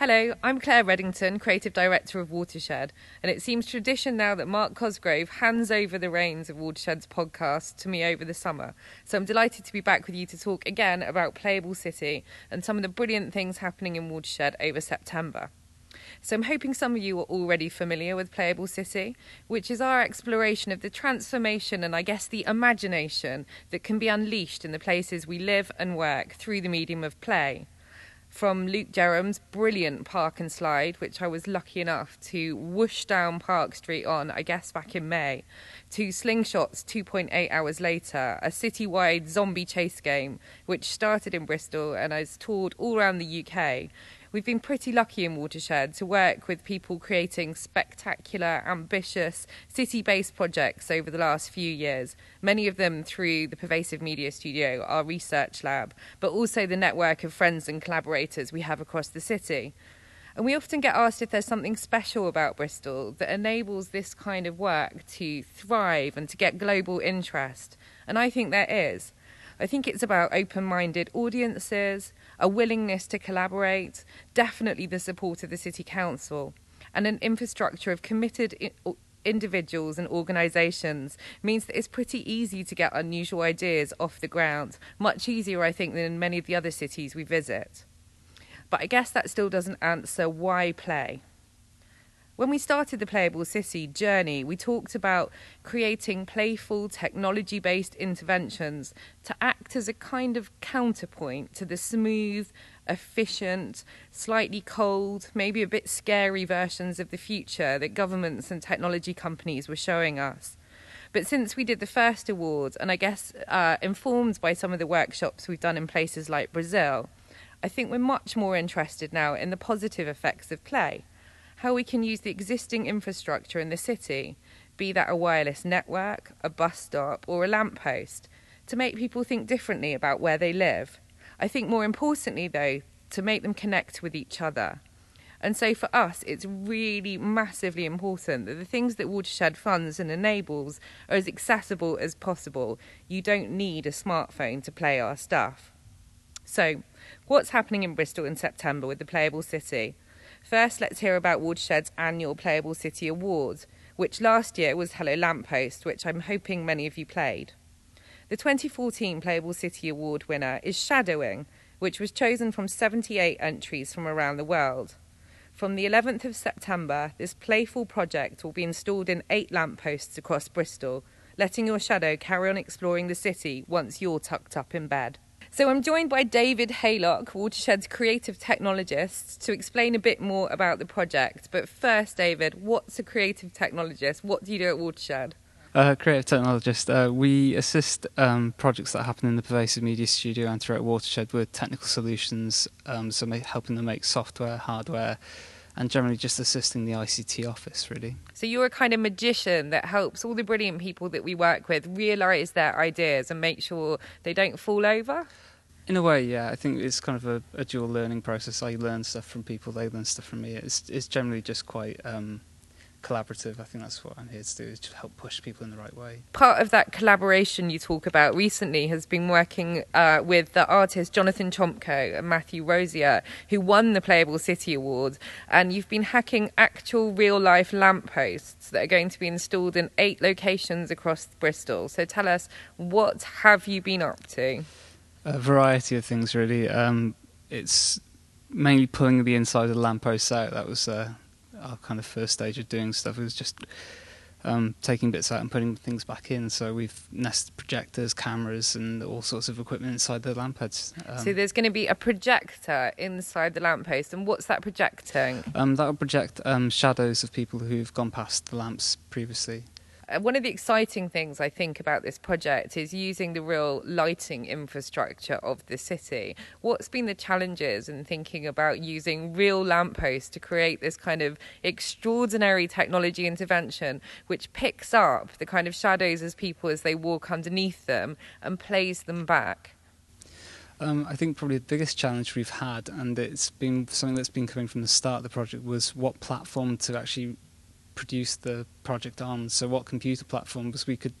Hello, I'm Claire Reddington, Creative Director of Watershed, and it seems tradition now that Mark Cosgrove hands over the reins of Watershed's podcast to me over the summer. So I'm delighted to be back with you to talk again about Playable City and some of the brilliant things happening in Watershed over September. So I'm hoping some of you are already familiar with Playable City, which is our exploration of the transformation and I guess the imagination that can be unleashed in the places we live and work through the medium of play from Luke Jerram's brilliant park and slide, which I was lucky enough to whoosh down Park Street on, I guess back in May, to Slingshot's 2.8 hours later, a citywide zombie chase game, which started in Bristol and has toured all around the UK, we've been pretty lucky in Watershed to work with people creating spectacular, ambitious, city based projects over the last few years, many of them through the Pervasive Media Studio, our research lab, but also the network of friends and collaborators we have across the city. And we often get asked if there's something special about Bristol that enables this kind of work to thrive and to get global interest. And I think there is. I think it's about open minded audiences, a willingness to collaborate, definitely the support of the City Council, and an infrastructure of committed individuals and organisations means that it's pretty easy to get unusual ideas off the ground, much easier, I think, than in many of the other cities we visit. But I guess that still doesn't answer why play. When we started the Playable City journey, we talked about creating playful, technology based interventions to act as a kind of counterpoint to the smooth, efficient, slightly cold, maybe a bit scary versions of the future that governments and technology companies were showing us. But since we did the first awards, and I guess uh, informed by some of the workshops we've done in places like Brazil, I think we're much more interested now in the positive effects of play how we can use the existing infrastructure in the city, be that a wireless network, a bus stop, or a lamppost, to make people think differently about where they live. I think more importantly, though, to make them connect with each other. And so for us, it's really massively important that the things that Watershed funds and enables are as accessible as possible. You don't need a smartphone to play our stuff. So, what's happening in Bristol in September with the Playable City? First, let's hear about Watershed's annual Playable City Awards, which last year was Hello Lamppost, which I'm hoping many of you played. The 2014 Playable City Award winner is Shadowing, which was chosen from 78 entries from around the world. From the 11th of September, this playful project will be installed in eight lampposts across Bristol, letting your shadow carry on exploring the city once you're tucked up in bed. So I'm joined by David Haylock, Watershed's creative technologist, to explain a bit more about the project. But first, David, what's a creative technologist? What do you do at Watershed? Uh, creative technologist. Uh, we assist um, projects that happen in the pervasive media studio and throughout Watershed with technical solutions, um, so helping them make software, hardware, and generally just assisting the ICT office, really. So you're a kind of magician that helps all the brilliant people that we work with realise their ideas and make sure they don't fall over? In a way, yeah. I think it's kind of a, a dual learning process. I learn stuff from people, they learn stuff from me. It's, it's generally just quite um, collaborative. I think that's what I'm here to do is to help push people in the right way. Part of that collaboration you talk about recently has been working uh, with the artists Jonathan Chomko and Matthew Rosier, who won the Playable City Award, and you've been hacking actual real life lampposts that are going to be installed in eight locations across Bristol. So tell us, what have you been up to? A variety of things, really. Um, it's mainly pulling the inside of the lampposts out. That was uh, our kind of first stage of doing stuff. Was just um, taking bits out and putting things back in. So we've nested projectors, cameras, and all sorts of equipment inside the lampposts. Um, so there's going to be a projector inside the lamppost, and what's that projecting? Um, that will project um, shadows of people who've gone past the lamps previously. One of the exciting things I think about this project is using the real lighting infrastructure of the city. What's been the challenges in thinking about using real lampposts to create this kind of extraordinary technology intervention which picks up the kind of shadows as people as they walk underneath them and plays them back? Um, I think probably the biggest challenge we've had, and it's been something that's been coming from the start of the project, was what platform to actually produce the project on. So, what computer platforms we could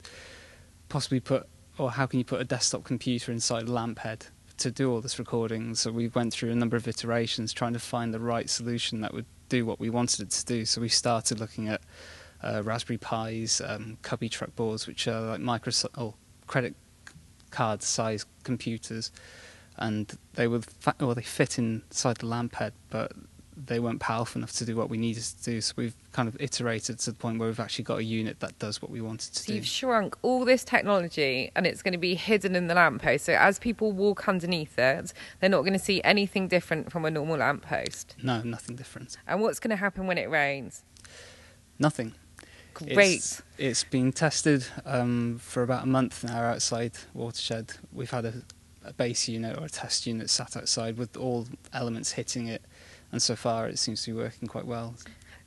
possibly put, or how can you put a desktop computer inside a lamp head to do all this recording. So we went through a number of iterations trying to find the right solution that would do what we wanted it to do. So we started looking at uh, Raspberry Pis, um, Cubietruck boards, which are like Microsoft or credit card size computers, and they would fa- well they fit inside the lamp head, but they weren't powerful enough to do what we needed to do. So we've kind of iterated to the point where we've actually got a unit that does what we wanted to So do. you've shrunk all this technology and it's going to be hidden in the lamppost. So as people walk underneath it, they're not going to see anything different from a normal lamppost. No, nothing different. And what's going to happen when it rains? Nothing. Great. It's, it's been tested um, for about a month now outside Watershed. We've had a, a base unit or a test unit sat outside with all elements hitting it, and so far it seems to be working quite well.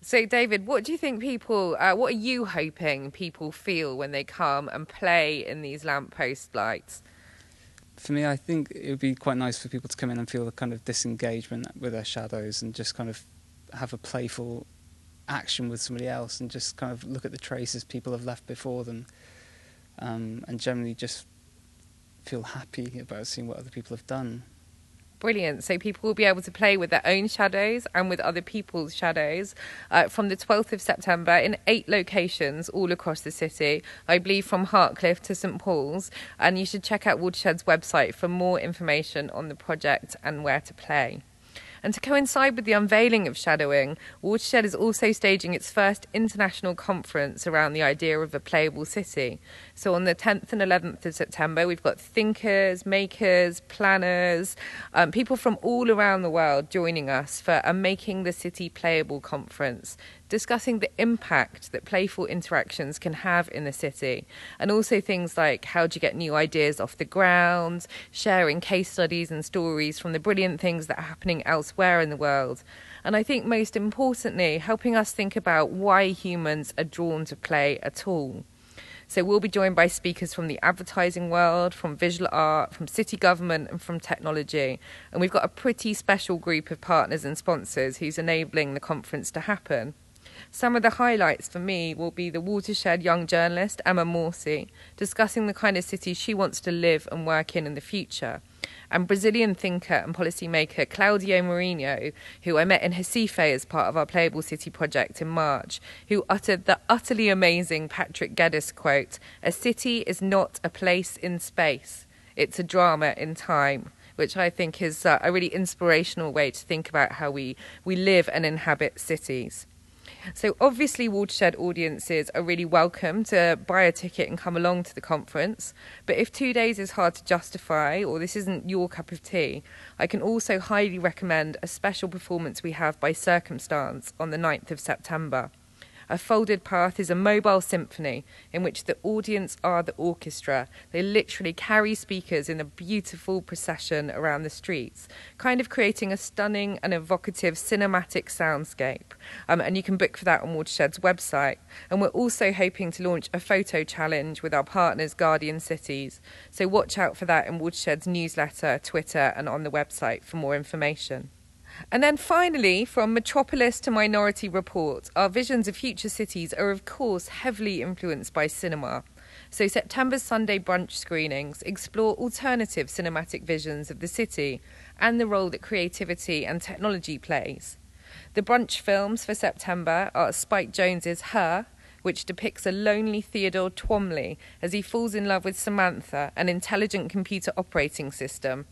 So, David, what do you think people, uh, what are you hoping people feel when they come and play in these lamppost lights? For me, I think it would be quite nice for people to come in and feel a kind of disengagement with their shadows and just kind of have a playful action with somebody else and just kind of look at the traces people have left before them um, and generally just feel happy about seeing what other people have done. Brilliant. So people will be able to play with their own shadows and with other people's shadows uh, from the 12th of September in eight locations all across the city, I believe from Hartcliffe to St Paul's. And you should check out Watershed's website for more information on the project and where to play. And to coincide with the unveiling of shadowing, Watershed is also staging its first international conference around the idea of a playable city. So on the 10th and 11th of September, we've got thinkers, makers, planners, um, people from all around the world joining us for a Making the City Playable conference, discussing the impact that playful interactions can have in the city, and also things like how do you get new ideas off the ground, sharing case studies and stories from the brilliant things that are happening elsewhere in the world. And I think most importantly, helping us think about why humans are drawn to play at all. So we'll be joined by speakers from the advertising world, from visual art, from city government, and from technology. And we've got a pretty special group of partners and sponsors who's enabling the conference to happen. Some of the highlights for me will be the watershed young journalist Emma Morsey discussing the kind of city she wants to live and work in in the future, and Brazilian thinker and policymaker Claudio Marinho, who I met in Recife as part of our Playable City project in March, who uttered the utterly amazing Patrick Geddes quote A city is not a place in space, it's a drama in time. Which I think is uh, a really inspirational way to think about how we, we live and inhabit cities. So obviously, Watershed audiences are really welcome to buy a ticket and come along to the conference. But if two days is hard to justify, or this isn't your cup of tea, I can also highly recommend a special performance we have by Circumstance on the 9th of September. A Folded Path is a mobile symphony in which the audience are the orchestra. They literally carry speakers in a beautiful procession around the streets, kind of creating a stunning and evocative cinematic soundscape. Um, and you can book for that on Watershed's website. And we're also hoping to launch a photo challenge with our partners, Guardian Cities. So watch out for that in Watershed's newsletter, Twitter, and on the website for more information. And then finally, from Metropolis to Minority Report, our visions of future cities are, of course, heavily influenced by cinema. So, September's Sunday brunch screenings explore alternative cinematic visions of the city and the role that creativity and technology plays. The brunch films for September are Spike Jonze's Her, which depicts a lonely Theodore Twombly as he falls in love with Samantha, an intelligent computer operating system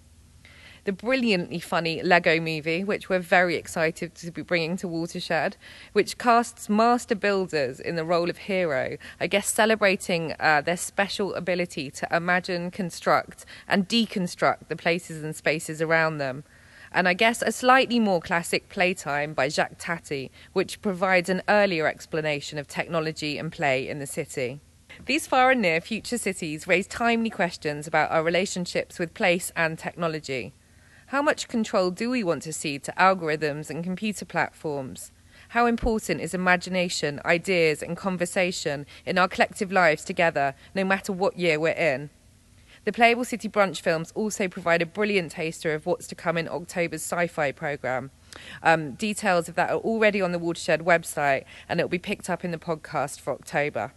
the brilliantly funny Lego movie, which we're very excited to be bringing to Watershed, which casts master builders in the role of hero, I guess celebrating uh, their special ability to imagine, construct, and deconstruct the places and spaces around them. And I guess a slightly more classic playtime by Jacques Tati, which provides an earlier explanation of technology and play in the city. These far and near future cities raise timely questions about our relationships with place and technology. How much control do we want to cede to algorithms and computer platforms? How important is imagination, ideas, and conversation in our collective lives together, no matter what year we're in? The Playable City Brunch films also provide a brilliant taster of what's to come in October's sci fi programme. Um, details of that are already on the Watershed website, and it will be picked up in the podcast for October.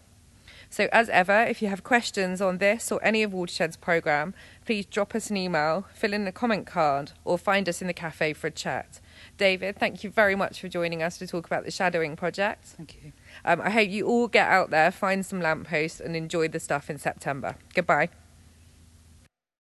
So, as ever, if you have questions on this or any of Watershed's programme, please drop us an email, fill in a comment card, or find us in the cafe for a chat. David, thank you very much for joining us to talk about the shadowing project. Thank you. Um, I hope you all get out there, find some lampposts, and enjoy the stuff in September. Goodbye.